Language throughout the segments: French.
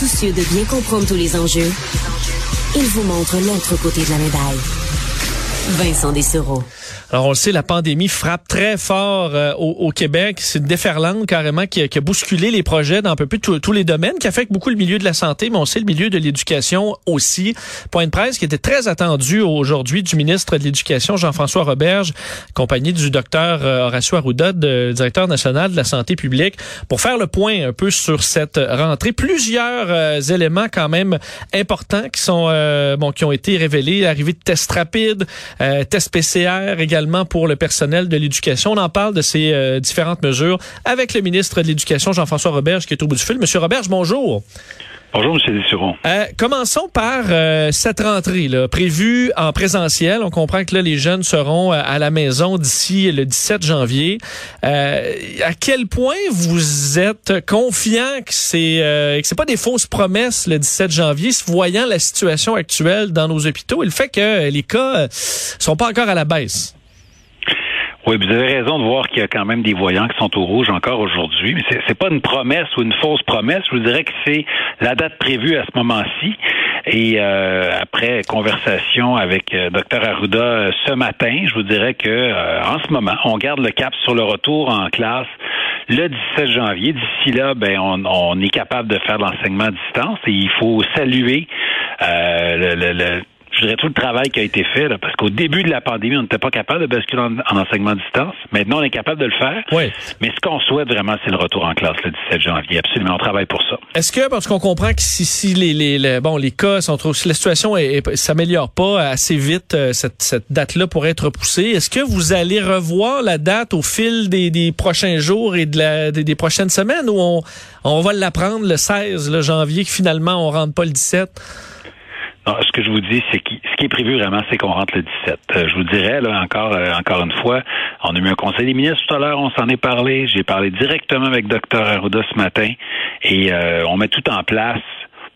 Soucieux de bien comprendre tous les enjeux, il vous montre l'autre côté de la médaille. Vincent Dessereau. Alors, on le sait, la pandémie frappe très fort euh, au, Québec. C'est une déferlante carrément qui a, bousculé les projets dans un peu plus tous les domaines, qui affecte beaucoup le milieu de la santé, mais on sait le milieu de l'éducation aussi. Point de presse qui était très attendu aujourd'hui du ministre de l'Éducation, Jean-François Roberge, accompagné du docteur euh, Horacio Arruda, directeur national de la santé publique, pour faire le point un peu sur cette rentrée. Plusieurs euh, éléments quand même importants qui sont bon qui ont été révélés. Arrivée de tests rapides, tests PCR également pour le personnel de l'éducation. On en parle de ces euh, différentes mesures avec le ministre de l'Éducation, Jean-François Roberge, qui est au bout du fil. Monsieur Roberge, bonjour. Bonjour, M. Dessuron. Euh, commençons par euh, cette rentrée là, prévue en présentiel. On comprend que là, les jeunes seront à la maison d'ici le 17 janvier. à quel point vous êtes confiant que c'est que c'est pas des fausses promesses le 17 janvier, voyant la situation actuelle dans nos hôpitaux et le fait que les cas sont pas encore à la baisse? Oui, vous avez raison de voir qu'il y a quand même des voyants qui sont au rouge encore aujourd'hui, mais c'est, pas une promesse ou une fausse promesse. Je vous dirais que c'est la date prévue à ce moment-ci. Et euh, après conversation avec euh, Dr Arruda euh, ce matin, je vous dirais que euh, en ce moment, on garde le cap sur le retour en classe le 17 janvier. D'ici là, ben on, on est capable de faire l'enseignement à distance et il faut saluer le, le, le je dirais, tout le travail qui a été fait, là, parce qu'au début de la pandémie, on n'était pas capable de basculer en, enseignement à distance. Maintenant, on est capable de le faire. Oui. Mais ce qu'on souhaite vraiment, c'est le retour en classe le 17 janvier. Absolument, on travaille pour ça. Est-ce que, parce qu'on comprend que si, si les, les, bon, les cas sont trop, si la situation est, s'améliore pas assez vite, euh, cette, cette date-là pourrait être repoussée, est-ce que vous allez revoir la date au fil des, des prochains jours et de la, des, des prochaines semaines ou on, on va l'apprendre le 16 le janvier que finalement on rentre pas le 17? Ce que je vous dis, c'est que ce qui est prévu vraiment, c'est qu'on rentre le 17. Euh, je vous dirais, là, encore, euh, encore une fois, on a eu un conseil des ministres tout à l'heure, on s'en est parlé. J'ai parlé directement avec Dr Arruda ce matin et euh, on met tout en place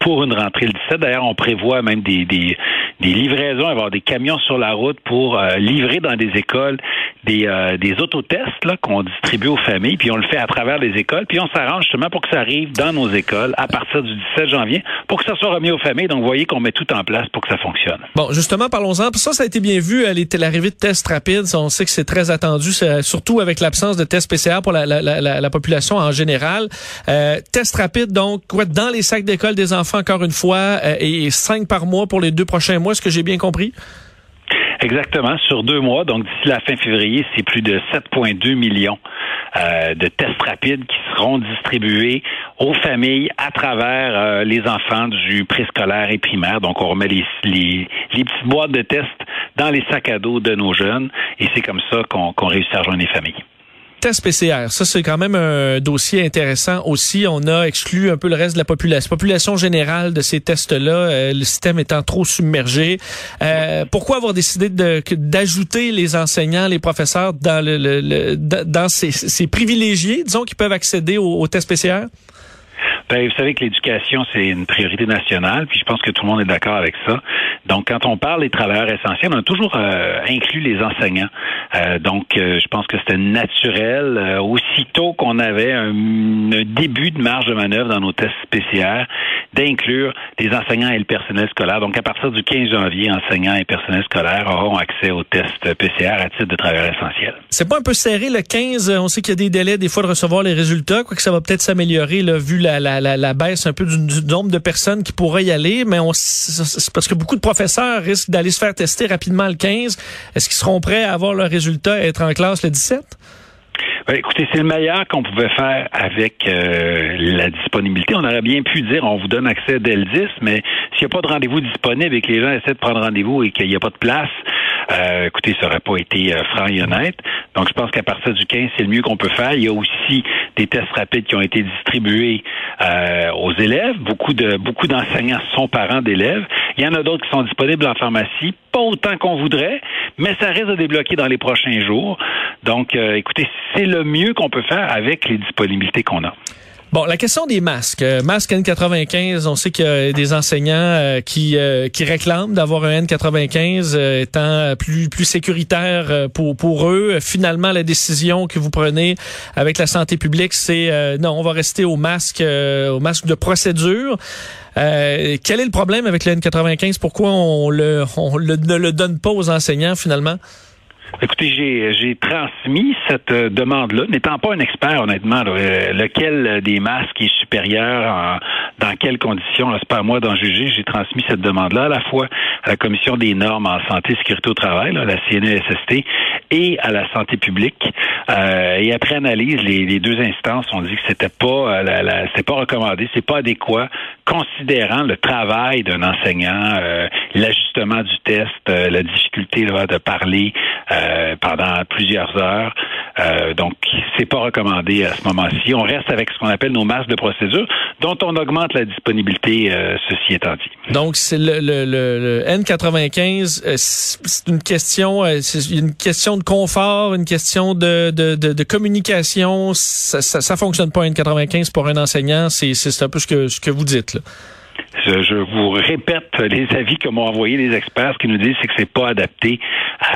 pour une rentrée le 17. D'ailleurs, on prévoit même des, des, des livraisons, avoir des camions sur la route pour euh, livrer dans des écoles des, euh, des autotests là, qu'on distribue aux familles, puis on le fait à travers les écoles, puis on s'arrange justement pour que ça arrive dans nos écoles à partir du 17 janvier pour que ça soit remis aux familles. Donc, vous voyez qu'on met tout en place pour que ça fonctionne. Bon, justement, parlons-en. Ça, ça a été bien vu, l'arrivée de tests rapides. On sait que c'est très attendu, surtout avec l'absence de tests PCR pour la, la, la, la population en général. Euh, tests rapides, donc, quoi, dans les sacs d'école des enfants, encore une fois, et cinq par mois pour les deux prochains mois. Est-ce que j'ai bien compris? Exactement, sur deux mois. Donc, d'ici la fin février, c'est plus de 7,2 millions euh, de tests rapides qui seront distribués aux familles à travers euh, les enfants du préscolaire et primaire. Donc, on remet les, les, les, petites boîtes de tests dans les sacs à dos de nos jeunes et c'est comme ça qu'on réussit à rejoindre les familles test PCR, ça c'est quand même un dossier intéressant aussi. On a exclu un peu le reste de la population, population générale de ces tests-là, euh, le système étant trop submergé. Euh, pourquoi avoir décidé d'ajouter les enseignants, les professeurs dans le, dans ces, ces, privilégiés, disons, qui peuvent accéder aux au tests PCR? Vous savez que l'éducation, c'est une priorité nationale, puis je pense que tout le monde est d'accord avec ça. Donc, quand on parle des travailleurs essentiels, on a toujours euh, inclus les enseignants. Euh, donc, euh, je pense que c'était naturel, aussitôt qu'on avait un, début de marge de manœuvre dans nos tests spéciaux, d'inclure les enseignants et le personnel scolaire. Donc, à partir du 15 janvier, enseignants et personnel scolaire auront accès aux tests PCR à titre de travailleurs essentiels. C'est pas un peu serré le 15? On sait qu'il y a des délais des fois de recevoir les résultats, quoi que ça va peut-être s'améliorer vu la, la, la, baisse un peu du, nombre de personnes qui pourraient y aller, mais on, parce que beaucoup de professeurs risquent d'aller se faire tester rapidement le 15. Est-ce qu'ils seront prêts à avoir leur résultat et être en classe le 17? Ben, écoutez, c'est le meilleur qu'on pouvait faire avec euh, la disponibilité. On aurait bien pu dire on vous donne accès dès le 10, mais s'il n'y a pas de rendez-vous disponible et que les gens essaient de prendre rendez-vous et qu'il n'y a pas de place, euh, écoutez, ça n'aurait pas été euh, franc et honnête. Donc, je pense qu'à partir du 15, c'est le mieux qu'on peut faire. Il y a aussi des tests rapides qui ont été distribués euh, aux élèves. Beaucoup de beaucoup d'enseignants sont parents d'élèves. Il y en a d'autres qui sont disponibles en pharmacie, pas autant qu'on voudrait, mais ça risque de débloquer dans les prochains jours. Donc, écoutez, c'est le mieux qu'on peut faire avec les disponibilités qu'on a. Bon, la question des masques. Euh, masque N95, on sait qu'il y a des enseignants euh, qui, euh, qui réclament d'avoir un N95 étant plus, plus sécuritaire pour, pour eux. Finalement, la décision que vous prenez avec la santé publique, c'est non, on va rester au masque, au masque de procédure. quel est le problème avec le N95? Pourquoi on, le, on ne le donne pas aux enseignants finalement? Écoutez, j'ai transmis cette euh, demande-là, n'étant pas un expert, honnêtement, euh, lequel des masques est supérieur, dans quelles conditions, c'est pas à moi d'en juger, j'ai transmis cette demande-là à la fois à la Commission des normes en santé et sécurité au travail, la CNESST, et à la santé publique. Euh, et après analyse, les, deux instances ont dit que c'était pas, la, la, pas recommandé, c'est pas adéquat, considérant le travail d'un enseignant, l'ajustement du test, la difficulté de parler. Euh, pendant plusieurs heures. Euh, donc, c'est pas recommandé à ce moment-ci. On reste avec ce qu'on appelle nos masques de procédure, dont on augmente la disponibilité, euh, ceci étant dit. Donc, c'est le, le, le, N95, euh, c'est une question, c'est une question de confort, une question de, communication. Ça, ça, fonctionne pas N95 pour un enseignant. C'est, un peu ce que, vous dites. Je, vous répète les avis que m'ont envoyé les experts. Ce qu'ils nous disent, c'est que c'est pas adapté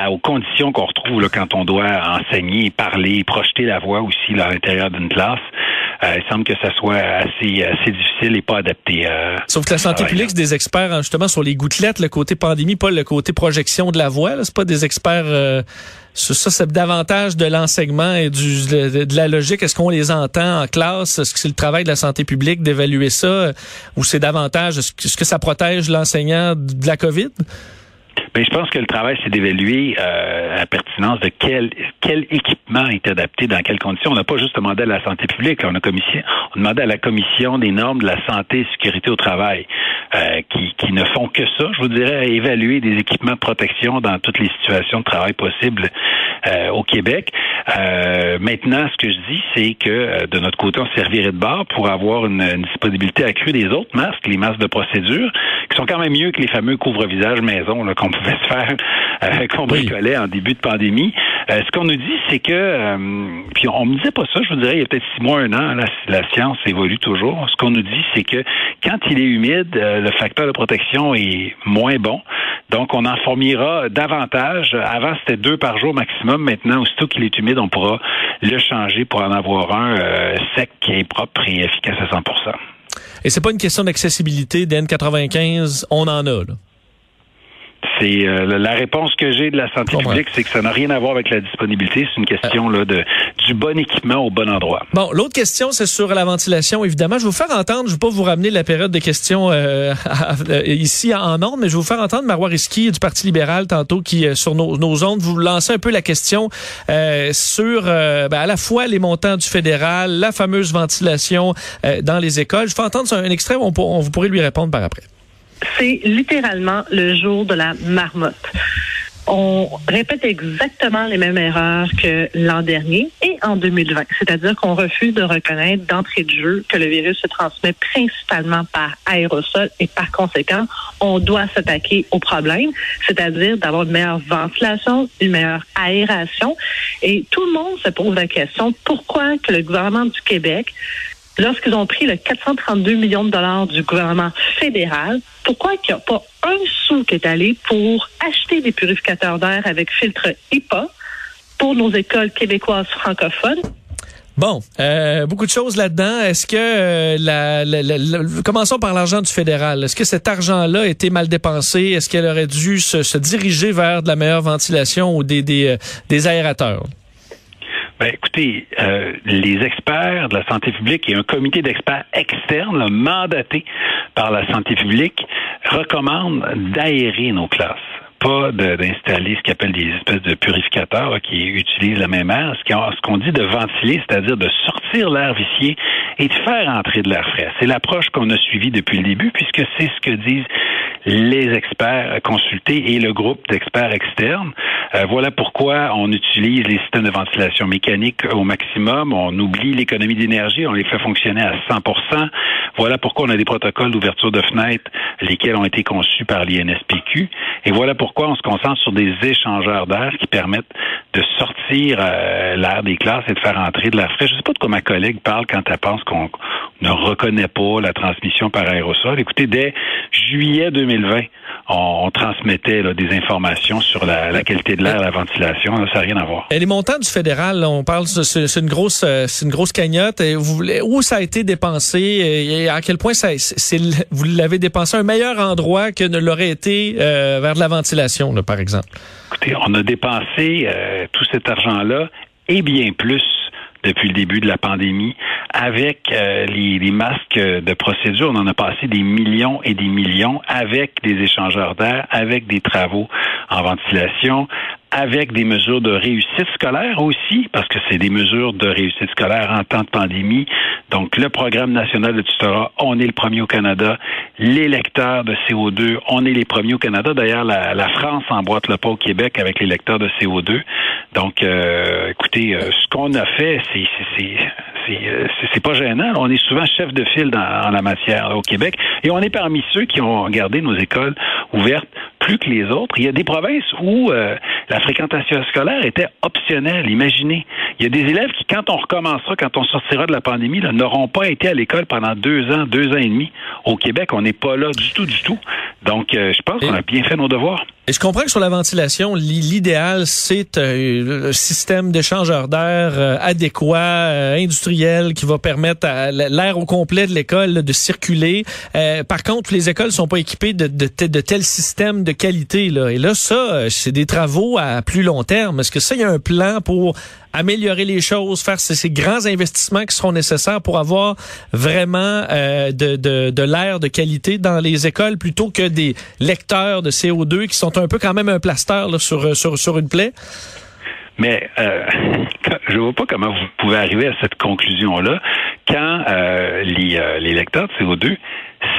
aux conditions qu'on retrouve là, quand on doit enseigner, parler, projeter la voix aussi à l'intérieur d'une classe. Euh, il semble que ça soit assez, assez difficile et pas adapté. Euh, Sauf que la santé publique, c'est des experts hein, justement sur les gouttelettes, le côté pandémie, pas le côté projection de la voix. C'est pas des experts. Euh, ça, c'est davantage de l'enseignement et du, de, la logique. Est-ce qu'on les entend en classe? Est-ce que c'est le travail de la santé publique d'évaluer ça? Ou c'est davantage, est-ce que ça protège l'enseignant de la COVID? Ben, je pense que le travail, c'est d'évaluer euh, la pertinence de quel, quel équipement est adapté dans quelles conditions. On n'a pas juste demandé à la santé publique, on a, commission, on a demandé à la commission des normes de la santé et sécurité au travail, euh, qui, qui ne font que ça, je vous dirais, évaluer des équipements de protection dans toutes les situations de travail possibles euh, au Québec. Euh, maintenant, ce que je dis, c'est que de notre côté, on servirait de barre pour avoir une, disponibilité accrue des autres masques, les masques de procédure, qui sont quand même mieux que les fameux couvre-visage maison qu'on pouvait se faire, euh, qu'on bricolait en début de pandémie. ce qu'on nous dit, c'est que, puis on me disait pas ça, je vous dirais, il y a peut-être six mois, un an, la, la science évolue toujours. Ce qu'on nous dit, c'est que quand il est humide, le facteur de protection est moins bon. Donc, on en fournira davantage. Avant, c'était deux par jour maximum. Maintenant, aussitôt qu'il est humide, on pourra le changer pour en avoir un euh, sec qui est propre et efficace à 100% Et c'est pas une question d'accessibilité d'N95, on en a, là. C'est euh, la réponse que j'ai de la santé publique, c'est que ça n'a rien à voir avec la disponibilité. C'est une question là de du bon équipement au bon endroit. Bon, l'autre question, c'est sur la ventilation. Évidemment, je vais vous faire entendre. Je ne vais pas vous ramener la période de questions euh, ici en ordre, mais je vais vous faire entendre Marois Risky du Parti libéral tantôt qui euh, sur nos, nos ondes vous lancer un peu la question sur ben, à la fois les montants du fédéral, la fameuse ventilation dans les écoles. Je vais entendre un extrait. On, on vous pourrez lui répondre par après c'est littéralement le jour de la marmotte. On répète exactement les mêmes erreurs que l'an dernier et en 2020, c'est-à-dire qu'on refuse de reconnaître d'entrée de jeu que le virus se transmet principalement par aérosol et par conséquent, on doit s'attaquer au problème, c'est-à-dire d'avoir une meilleure ventilation, une meilleure aération. Et tout le monde se pose la question pourquoi que le gouvernement du Québec lorsqu'ils ont pris le 432 millions de dollars du gouvernement fédéral, pourquoi il n'y a pas un sou qui est allé pour acheter des purificateurs d'air avec filtre HEPA pour nos écoles québécoises francophones? Bon, euh, beaucoup de choses là-dedans. Est-ce que euh, la, commençons par l'argent du fédéral. Est-ce que cet argent-là a été mal dépensé? Est-ce qu'elle aurait dû se, diriger vers de la meilleure ventilation ou des, euh, des aérateurs? Ben, écoutez, euh, les experts de la santé publique et un comité d'experts externes mandaté par la santé publique recommandent d'aérer nos classes pas d'installer ce qu'on appelle des espèces de purificateurs qui utilisent la même air. Ce qu'on dit de ventiler, c'est-à-dire de sortir l'air vicié et de faire entrer de l'air frais. C'est l'approche qu'on a suivie depuis le début, puisque c'est ce que disent les experts consultés et le groupe d'experts externes. Euh, voilà pourquoi on utilise les systèmes de ventilation mécanique au maximum. On oublie l'économie d'énergie, on les fait fonctionner à 100% Voilà pourquoi on a des protocoles d'ouverture de fenêtres, lesquels ont été conçus par l'INSPQ. Et voilà pourquoi on se concentre sur des échangeurs d'air qui permettent de sortir euh, l'air des classes et de faire entrer de l'air frais. Je ne sais pas de quoi ma collègue parle quand elle pense qu'on ne reconnaît pas la transmission par aérosol. Écoutez, dès juillet 2020, on, transmettait des informations sur la, qualité de l'air, la ventilation. ça n'a rien à voir. Et les montants du fédéral, on parle, c'est une grosse, euh, c'est une grosse cagnotte. Et vous, où ça a été dépensé? Et à quel point ça, vous l'avez dépensé à un meilleur endroit que ne l'aurait été euh, vers de la ventilation, par exemple? Écoutez, on a dépensé euh, tout cet argent-là et bien plus depuis le début de la pandémie. Avec euh, les, les, masques de procédure, on en a passé des millions et des millions avec des échangeurs d'air, avec des travaux en ventilation, avec des mesures de réussite scolaire aussi, parce que c'est des mesures de réussite scolaire en temps de pandémie. Donc, le programme national de tutorat, on est le premier au Canada. Les lecteurs de CO2, on est les premiers au Canada. D'ailleurs, la, la France emboîte le pas au Québec avec les lecteurs de CO2. Donc, euh, écoutez, euh, ce qu'on a fait, c'est euh, c'est pas gênant. On est souvent chef de file dans, en la matière au Québec et on est parmi ceux qui ont gardé nos écoles ouvertes plus que les autres. Il y a des provinces où la fréquentation scolaire était optionnelle. Imaginez, il y a des élèves qui, quand on recommencera, quand on sortira de la pandémie, n'auront pas été à l'école pendant deux ans, deux ans et demi. Au Québec, on n'est pas là du tout, du tout. Donc, je pense qu'on a bien fait nos devoirs. Et je comprends que sur la ventilation, l'idéal, c'est un système d'échangeur d'air euh, adéquat, euh, industriel, qui va permettre à l'air au complet de l'école de circuler. Euh, par contre, les écoles sont pas équipées de, de, de tels systèmes de qualité. Là. Et là, ça, c'est des travaux à plus long terme. Est-ce que ça, il y a un plan pour améliorer les choses, faire ces, grands investissements qui seront nécessaires pour avoir vraiment euh, de, l'air de qualité dans les écoles plutôt que des lecteurs de CO2 qui sont un peu quand même un plaster là, sur, une plaie? Mais euh, je vois pas comment vous pouvez arriver à cette conclusion-là quand euh, les, euh, les lecteurs de CO2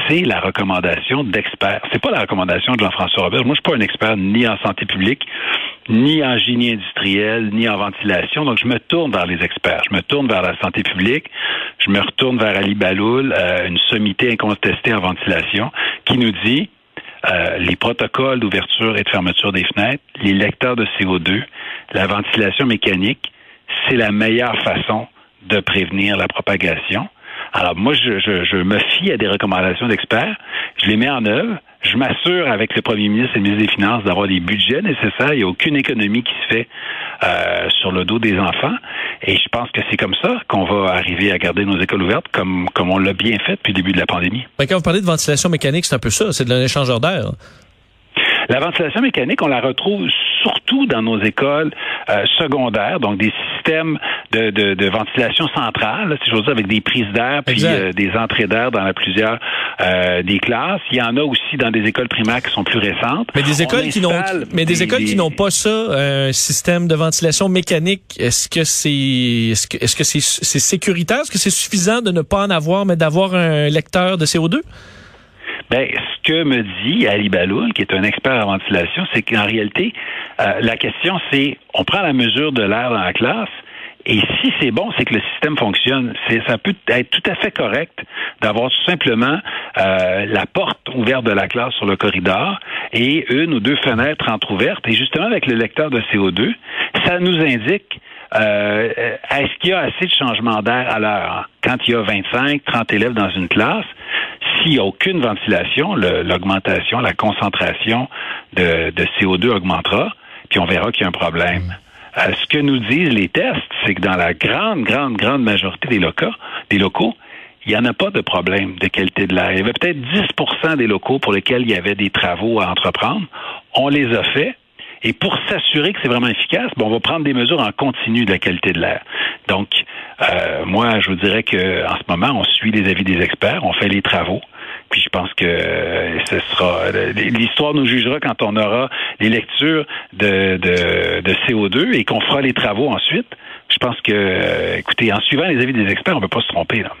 c'est la recommandation d'experts. C'est pas la recommandation de Jean-François Robert. Moi, je suis pas un expert ni en santé publique, ni en génie industriel, ni en ventilation. Donc, je me tourne vers les experts. Je me tourne vers la santé publique. Je me retourne vers Ali Baloul, euh, une sommité incontestée en ventilation, qui nous dit euh, les protocoles d'ouverture et de fermeture des fenêtres, les lecteurs de CO2, la ventilation mécanique, c'est la meilleure façon de prévenir la propagation. Alors moi, je, je, je me fie à des recommandations d'experts, je les mets en œuvre, je m'assure avec le premier ministre et le ministre des Finances d'avoir les budgets nécessaires. Il n'y a aucune économie qui se fait euh, sur le dos des enfants. Et je pense que c'est comme ça qu'on va arriver à garder nos écoles ouvertes, comme, comme on l'a bien fait depuis le début de la pandémie. Ben, quand vous parlez de ventilation mécanique, c'est un peu ça, c'est de l'échangeur d'air. La ventilation mécanique, on la retrouve surtout dans nos écoles euh, secondaires, donc des systèmes de, de, de ventilation centrale, si j'ose dire, avec des prises d'air puis euh, des entrées d'air dans la plusieurs euh, des classes. Il y en a aussi dans des écoles primaires qui sont plus récentes. Mais des écoles qui n'ont mais des, écoles qui n'ont pas ça, un système de ventilation mécanique, est-ce que c'est est-ce que est-ce que c'est c'est sécuritaire, est-ce que c'est suffisant de ne pas en avoir mais d'avoir un lecteur de CO2 ben, ce que me dit Ali Baloul, qui est un expert en ventilation, c'est qu'en réalité, euh, la question, c'est on prend la mesure de l'air dans la classe, et si c'est bon, c'est que le système fonctionne. Ça peut être tout à fait correct d'avoir tout simplement euh, la porte ouverte de la classe sur le corridor et une ou deux fenêtres entrouvertes. Et justement, avec le lecteur de CO2, ça nous indique euh, est-ce qu'il y a assez de changement d'air à l'heure? Quand il y a 25, 30 élèves dans une classe, s'il n'y a aucune ventilation, l'augmentation, la concentration de, CO2 augmentera, puis on verra qu'il y a un problème. Euh, ce que nous disent les tests, c'est que dans la grande, grande, grande majorité des locaux, des locaux, il n'y en a pas de problème de qualité de l'air. Il y avait peut-être 10% des locaux pour lesquels il y avait des travaux à entreprendre. On les a faits. Et pour s'assurer que c'est vraiment efficace, bon, on va prendre des mesures en continu de la qualité de l'air. Donc, euh, moi, je vous dirais que en ce moment, on suit les avis des experts, on fait les travaux. Je pense que ce sera l'histoire nous jugera quand on aura les lectures de, de, de CO2 et qu'on fera les travaux ensuite je pense que, euh, écoutez, en suivant les avis des experts, on ne peut pas se tromper. Là.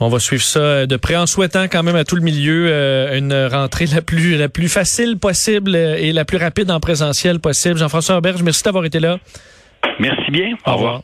On va suivre ça de près en souhaitant quand même à tout le milieu euh, une rentrée la plus la plus facile possible et la plus rapide en présentiel possible. Jean-François Auberge, merci d'avoir été là. Merci bien. Au, revoir.